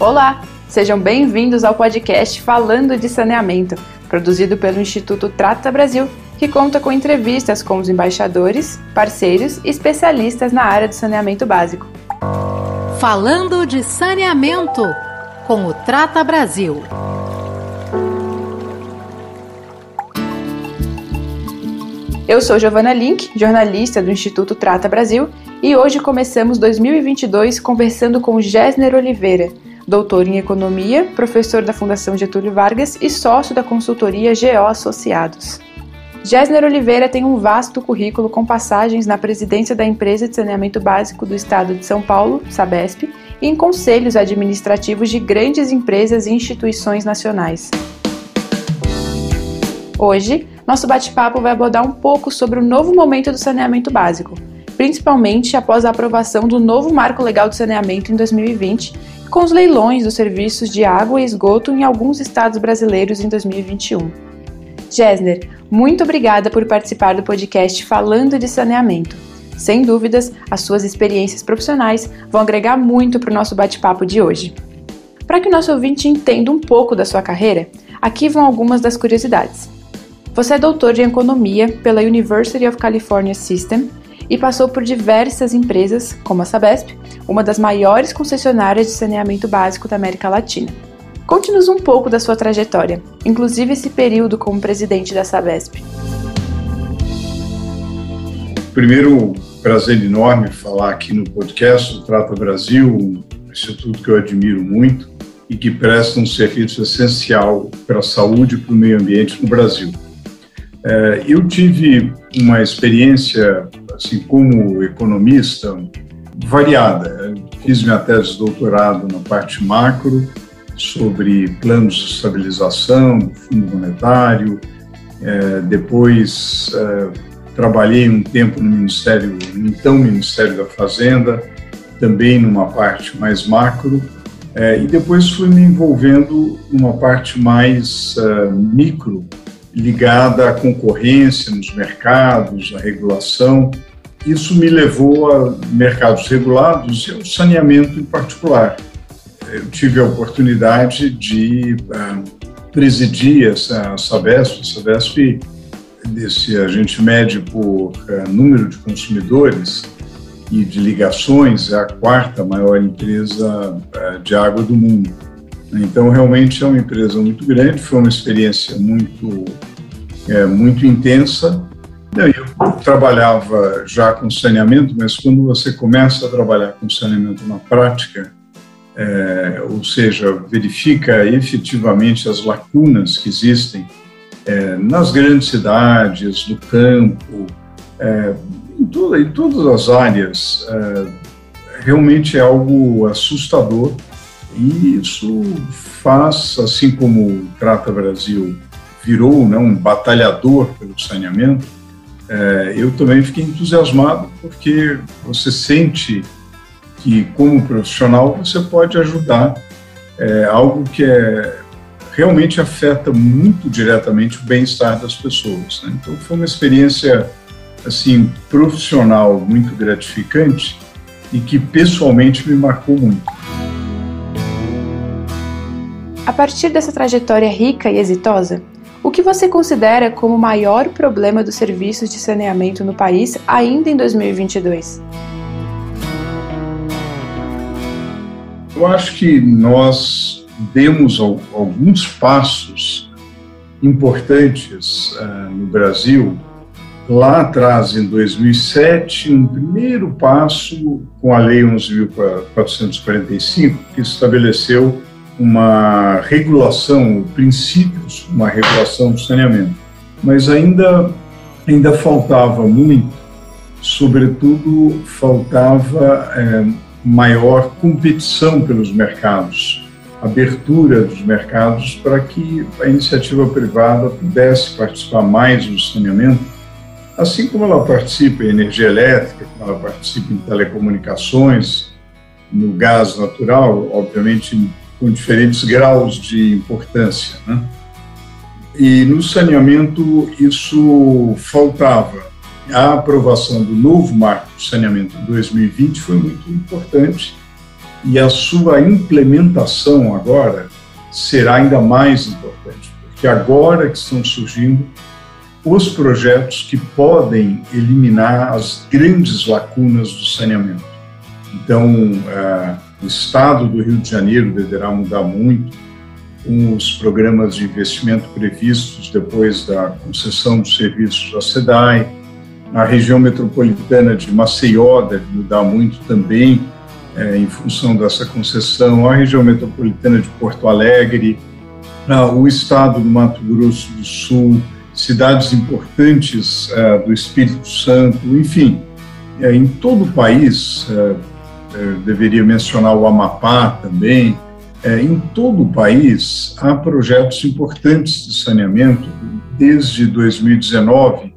Olá, sejam bem-vindos ao podcast Falando de Saneamento, produzido pelo Instituto Trata Brasil, que conta com entrevistas com os embaixadores, parceiros e especialistas na área do saneamento básico. Falando de Saneamento, com o Trata Brasil. Eu sou Giovana Link, jornalista do Instituto Trata Brasil, e hoje começamos 2022 conversando com Gessner Oliveira, doutor em economia, professor da Fundação Getúlio Vargas e sócio da consultoria GO Associados. Gessner Oliveira tem um vasto currículo com passagens na presidência da Empresa de Saneamento Básico do Estado de São Paulo, Sabesp, e em conselhos administrativos de grandes empresas e instituições nacionais. Hoje, nosso bate-papo vai abordar um pouco sobre o novo momento do saneamento básico, principalmente após a aprovação do novo Marco Legal do Saneamento em 2020, com os leilões dos serviços de água e esgoto em alguns estados brasileiros em 2021. Gessner, muito obrigada por participar do podcast Falando de Saneamento. Sem dúvidas, as suas experiências profissionais vão agregar muito para o nosso bate-papo de hoje. Para que o nosso ouvinte entenda um pouco da sua carreira, aqui vão algumas das curiosidades. Você é doutor em economia pela University of California System e passou por diversas empresas, como a Sabesp, uma das maiores concessionárias de saneamento básico da América Latina. Conte-nos um pouco da sua trajetória, inclusive esse período como presidente da Sabesp. Primeiro, prazer enorme falar aqui no podcast do Trata Brasil, um instituto que eu admiro muito e que presta um serviço essencial para a saúde e para o meio ambiente no Brasil. É, eu tive uma experiência, assim, como economista, variada. Fiz minha tese de doutorado na parte macro, sobre planos de estabilização do Fundo Monetário. É, depois é, trabalhei um tempo no Ministério, então Ministério da Fazenda, também numa parte mais macro. É, e depois fui me envolvendo numa parte mais uh, micro, ligada à concorrência nos mercados, à regulação. Isso me levou a mercados regulados e ao saneamento em particular. Eu tive a oportunidade de uh, presidir essa Sabesp. A Sabesp, se a gente mede por uh, número de consumidores e de ligações, é a quarta maior empresa uh, de água do mundo. Então, realmente é uma empresa muito grande, foi uma experiência muito, é, muito intensa. Eu trabalhava já com saneamento, mas quando você começa a trabalhar com saneamento na prática, é, ou seja, verifica efetivamente as lacunas que existem é, nas grandes cidades, no campo, é, em, toda, em, todas as áreas, realmente é algo assustador. E isso faz, assim como o Trata Brasil virou né, um batalhador pelo saneamento, é, eu também fiquei entusiasmado porque você sente que, como profissional, você pode ajudar é, algo que é, realmente afeta muito diretamente o bem-estar das pessoas. Né? Então, foi uma experiência assim profissional muito gratificante e que pessoalmente me marcou muito. A partir dessa trajetória rica e exitosa, o que você considera como o maior problema dos serviços de saneamento no país ainda em 2022? Eu acho que nós demos alguns passos importantes uh, no Brasil. Lá atrás, em 2007, um primeiro passo com a Lei 11.445, que estabeleceu uma regulação, princípios, uma regulação do saneamento. Mas ainda, ainda faltava muito, sobretudo faltava é, maior competição pelos mercados, abertura dos mercados para que a iniciativa privada pudesse participar mais do saneamento, assim como ela participa em energia elétrica, como ela participa em telecomunicações, no gás natural, obviamente com diferentes graus de importância. Né? E no saneamento isso faltava. A aprovação do novo marco de saneamento em 2020 foi muito importante, e a sua implementação agora será ainda mais importante, porque agora que estão surgindo os projetos que podem eliminar as grandes lacunas do saneamento. Então, uh, o Estado do Rio de Janeiro deverá mudar muito com os programas de investimento previstos depois da concessão dos serviços da SEDAI. A região metropolitana de Maceió deve mudar muito também é, em função dessa concessão. A região metropolitana de Porto Alegre, o estado do Mato Grosso do Sul, cidades importantes é, do Espírito Santo, enfim, é, em todo o país, é, deveria mencionar o Amapá também, é, em todo o país há projetos importantes de saneamento. Desde 2019,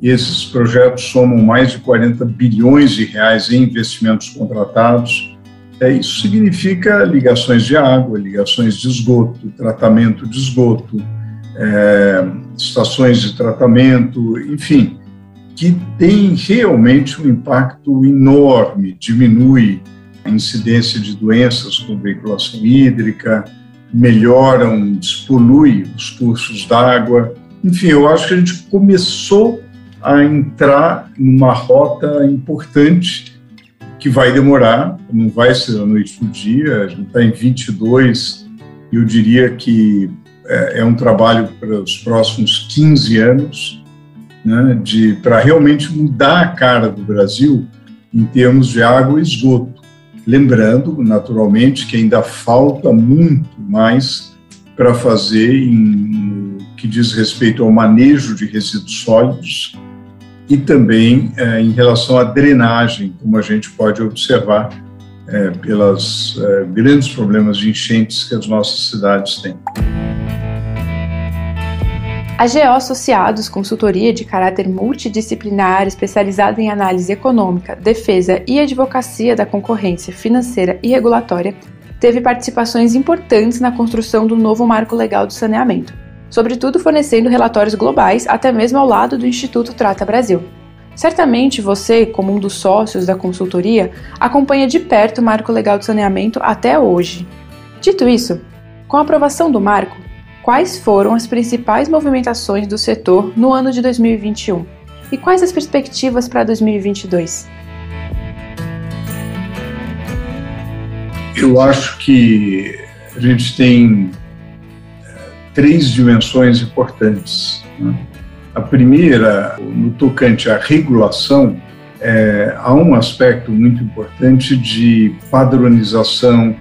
esses projetos somam mais de 40 bilhões de reais em investimentos contratados. É, isso significa ligações de água, ligações de esgoto, tratamento de esgoto, é, estações de tratamento, enfim, que tem realmente um impacto enorme, diminui a incidência de doenças com veiculação hídrica, melhoram, despolui os cursos d'água. Enfim, eu acho que a gente começou a entrar numa rota importante que vai demorar, não vai ser da noite para o dia, a gente está em 22, e eu diria que é, é um trabalho para os próximos 15 anos, né, para realmente mudar a cara do Brasil em termos de água e esgoto. Lembrando, naturalmente, que ainda falta muito mais para fazer em que diz respeito ao manejo de resíduos sólidos e também é, em relação à drenagem, como a gente pode observar é, pelos é, grandes problemas de enchentes que as nossas cidades têm. A GO Associados, consultoria de caráter multidisciplinar especializada em análise econômica, defesa e advocacia da concorrência financeira e regulatória, teve participações importantes na construção do novo marco legal do saneamento, sobretudo fornecendo relatórios globais até mesmo ao lado do Instituto Trata Brasil. Certamente você, como um dos sócios da consultoria, acompanha de perto o marco legal do saneamento até hoje. Dito isso, com a aprovação do marco, quais foram as principais movimentações do setor no ano de 2021 e quais as perspectivas para 2022? Eu acho que a gente tem eh, três dimensões importantes. Né? A primeira, no tocante à regulação, é, há um aspecto muito importante de padronização,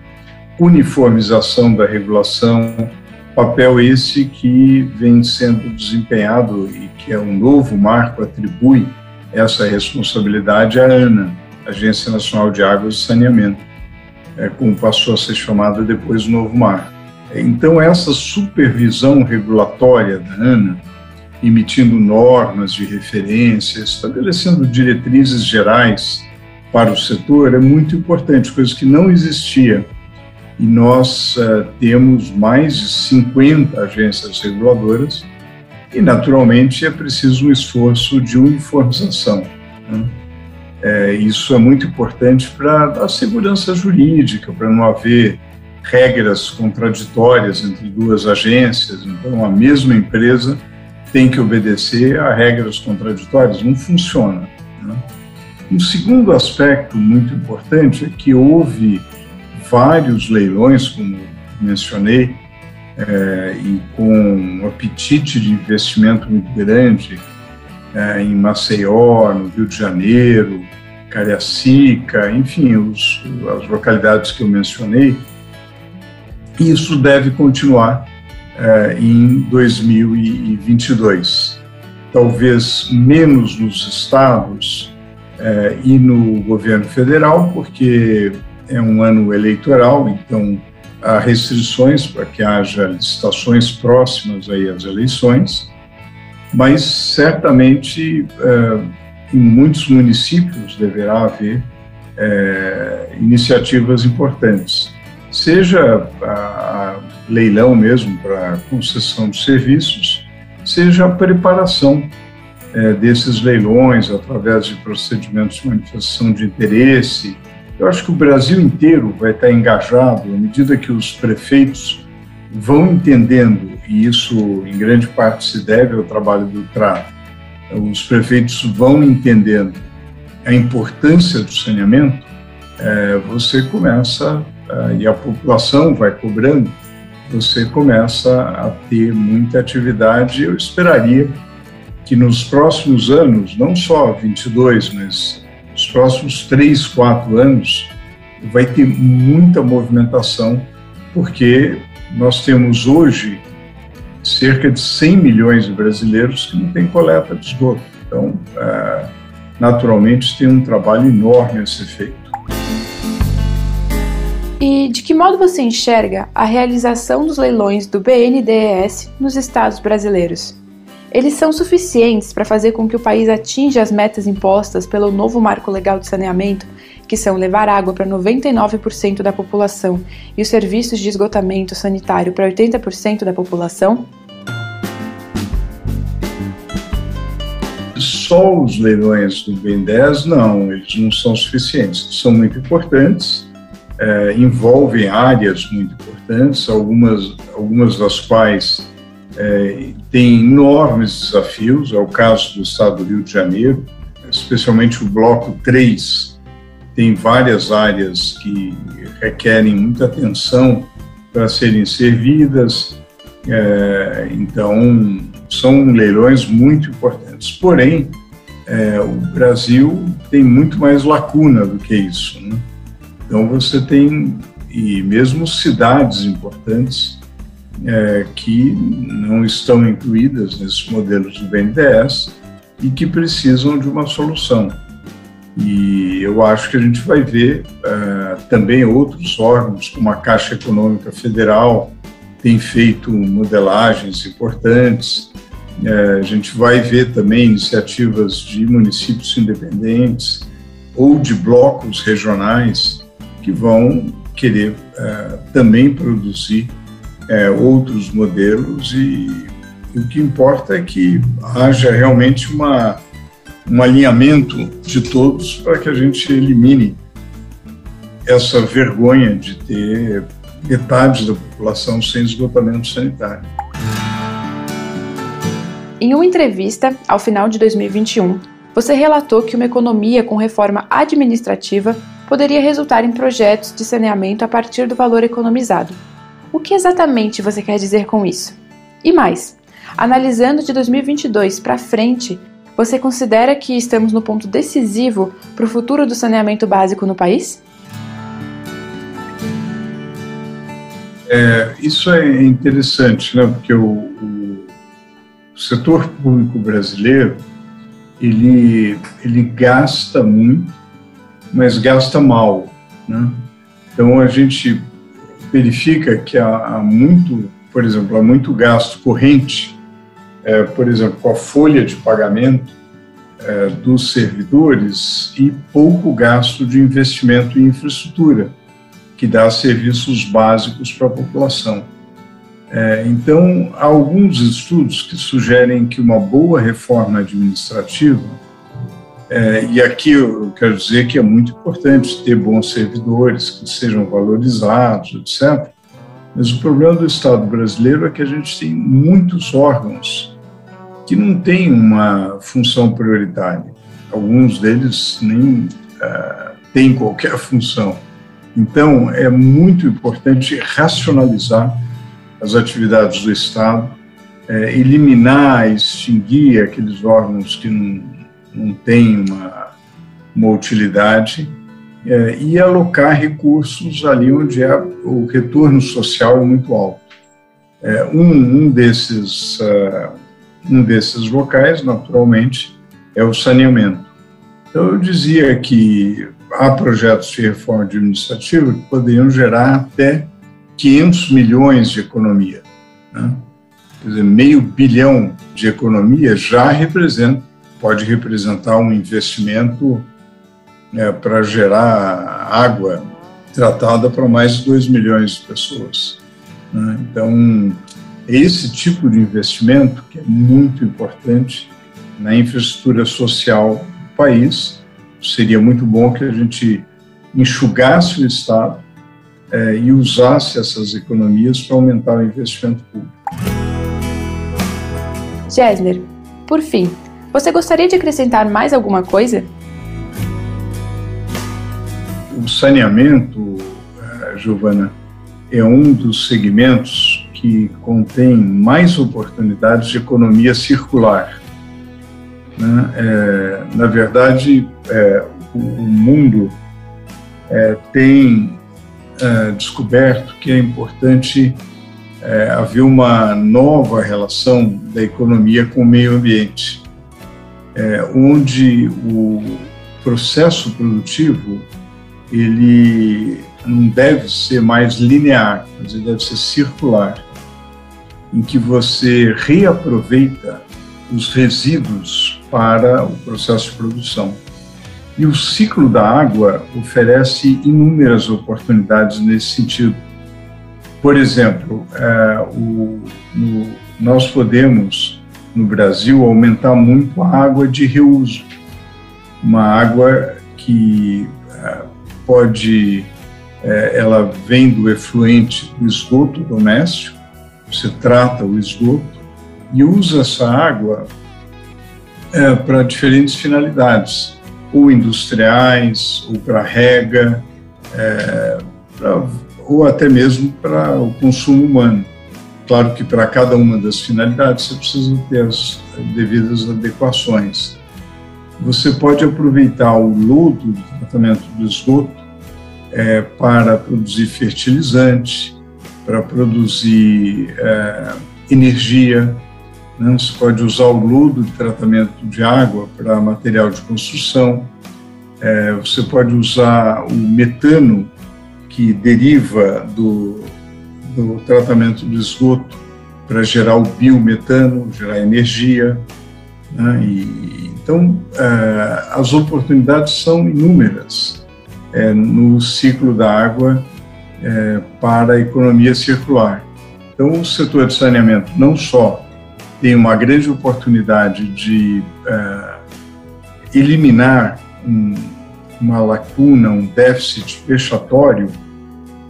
uniformização da regulação, Papel esse que vem sendo desempenhado e que é um novo marco atribui essa responsabilidade à ANA, Agência Nacional de Águas e Saneamento, é, como passou a ser chamada depois do novo marco. Então, essa supervisão regulatória da ANA, emitindo normas de referência, estabelecendo diretrizes gerais para o setor, é muito importante, coisa que não existia e nós uh, temos mais de 50 agências reguladoras e, naturalmente, é preciso um esforço de uniformização. Né? É, isso é muito importante para a segurança jurídica, para não haver regras contraditórias entre duas agências. Então, a mesma empresa tem que obedecer a regras contraditórias. Não funciona. Né? Um segundo aspecto muito importante é que houve vários leilões, como mencionei, é, e com um apetite de investimento muito grande é, em Maceió, no Rio de Janeiro, Cariacica, enfim, os, as localidades que eu mencionei. Isso deve continuar é, em 2022. Talvez menos nos estados e no governo federal, porque é um ano eleitoral, então há restrições para que haja licitações próximas aí às eleições, mas certamente é, em muitos municípios deverá haver é, iniciativas importantes, seja a, leilão mesmo para concessão de serviços, seja a preparação é, desses leilões através de procedimentos de manifestação de interesse, Eu acho que o Brasil inteiro vai estar engajado à medida que os prefeitos vão entendendo, e isso em grande parte se deve ao trabalho do TRA, os prefeitos vão entendendo a importância do saneamento, é, você começa, é, e a população vai cobrando, você começa a ter muita atividade. Eu esperaria que nos próximos anos, não só 22, mas nos próximos 3, 4 anos, vai ter muita movimentação, porque nós temos hoje cerca de 100 milhões de brasileiros que não têm coleta de esgoto. Então, é, naturalmente, tem um trabalho enorme a ser feito. E de que modo você enxerga a realização dos leilões do BNDES nos estados brasileiros? Eles são suficientes para fazer com que o país atinja as metas impostas pelo novo marco legal de saneamento, que são levar água para 99% da população e os serviços de esgotamento sanitário para 80% da população? Só os leilões do BNDES, não, eles não são suficientes. São muito importantes, é, envolvem áreas muito importantes, algumas, algumas das quais é, têm enormes desafios, é o caso do estado do Rio de Janeiro, especialmente o bloco 3, tem várias áreas que requerem muita atenção para serem servidas, é, então são leilões muito importantes. Porém, é, o Brasil tem muito mais lacuna do que isso. Né? Então você tem, e mesmo cidades importantes, é, que não estão incluídas nesses modelos do BNDES e que precisam de uma solução. E eu acho que a gente vai ver é, também outros órgãos, como a Caixa Econômica Federal, tem feito modelagens importantes. É, a gente vai ver também iniciativas de municípios independentes ou de blocos regionais que vão querer é, também produzir é, outros modelos e o que importa é que haja realmente uma, um alinhamento de todos para que a gente elimine essa vergonha de ter metade da população sem esgotamento sanitário. Em uma entrevista, ao final de 2021, você relatou que uma economia com reforma administrativa poderia resultar em projetos de saneamento a partir do valor economizado. O que exatamente você quer dizer com isso? E mais, analisando de 2022 para frente, você considera que estamos no ponto decisivo para o futuro do saneamento básico no país? É, isso é interessante, né? porque o, o, setor público brasileiro ele, ele gasta muito mas gasta mal. Né? Então a gente verifica que há, há, muito, por exemplo, há muito gasto corrente, é, por exemplo, com a folha de pagamento é, dos servidores e pouco gasto de investimento em infraestrutura, que dá serviços básicos para a população. É, então, há alguns estudos que sugerem que uma boa reforma administrativa é, e aqui eu quero dizer que é muito importante ter bons servidores que sejam valorizados, etc. Mas o problema do Estado brasileiro é que a gente tem muitos órgãos que não têm uma função prioritária. Alguns deles nem uh, têm qualquer função. Então, é muito importante racionalizar as atividades do Estado, é, eliminar, extinguir aqueles órgãos que não não tem uma, uma utilidade, é, e alocar recursos ali onde é, o retorno social é muito alto. É, um, um, desses, uh, um desses locais, naturalmente, é o saneamento. Então, eu dizia que há projetos de reforma administrativa que poderiam gerar até 500 milhões de economia. Né? Quer dizer, meio bilhão de economia já representa pode representar um investimento é, para gerar água tratada para mais de 2 milhões de pessoas. Né? Então, esse tipo de investimento que é muito importante na infraestrutura social do país, seria muito bom que a gente enxugasse o Estado é, e usasse essas economias para aumentar o investimento público. Gessler, por fim, você gostaria de acrescentar mais alguma coisa? O saneamento, eh, Giovana, é um dos segmentos que contém mais oportunidades de economia circular. Né? É, na verdade, é, o, mundo é, tem descoberto que é importante haver uma nova relação da economia com o meio ambiente é, onde o processo produtivo ele não deve ser mais linear, mas ele deve ser circular, em que você reaproveita os resíduos para o processo de produção. E o ciclo da água oferece inúmeras oportunidades nesse sentido. Por exemplo, é, o, no, nós podemos no Brasil aumentar muito a água de reuso, uma água que eh, pode, eh, ela vem do efluente do esgoto doméstico, você trata o esgoto e usa essa água é, para diferentes finalidades, ou industriais, ou para rega, ou até mesmo para o consumo humano. Claro que para cada uma das finalidades você precisa ter as devidas adequações. Você pode aproveitar o lodo do tratamento do esgoto é, para produzir fertilizante, para produzir é, energia. Né? Você pode usar o lodo de tratamento de água para material de construção. É, você pode usar o metano que deriva do, do tratamento do esgoto para gerar o biometano, gerar energia. Né? E, então, é, as oportunidades são inúmeras é, no ciclo da água é, para a economia circular. Então, o setor de saneamento não só tem uma grande oportunidade de é, eliminar um, uma lacuna, um déficit fechatório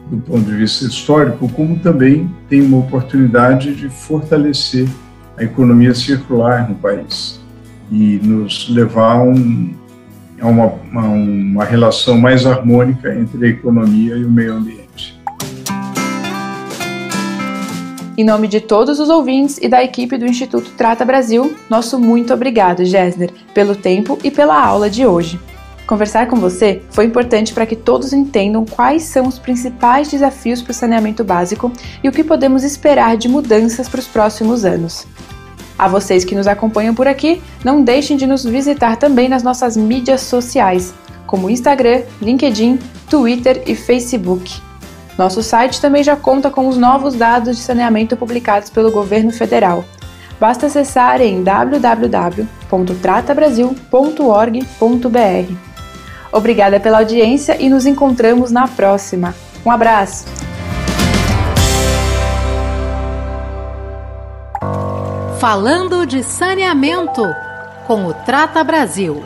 do ponto de vista histórico, como também tem uma oportunidade de fortalecer a economia circular no país e nos levar a, um, a uma, uma, uma relação mais harmônica entre a economia e o meio ambiente. Em nome de todos os ouvintes e da equipe do Instituto Trata Brasil, nosso muito obrigado, Gessner, pelo tempo e pela aula de hoje. Conversar com você foi importante para que todos entendam quais são os principais desafios para o saneamento básico e o que podemos esperar de mudanças para os próximos anos. A vocês que nos acompanham por aqui, não deixem de nos visitar também nas nossas mídias sociais, como Instagram, LinkedIn, Twitter e Facebook. Nosso site também já conta com os novos dados de saneamento publicados pelo governo federal. Basta acessar em www.tratabrasil.org.br. Obrigada pela audiência e nos encontramos na próxima. Um abraço! Falando de saneamento com o Trata Brasil.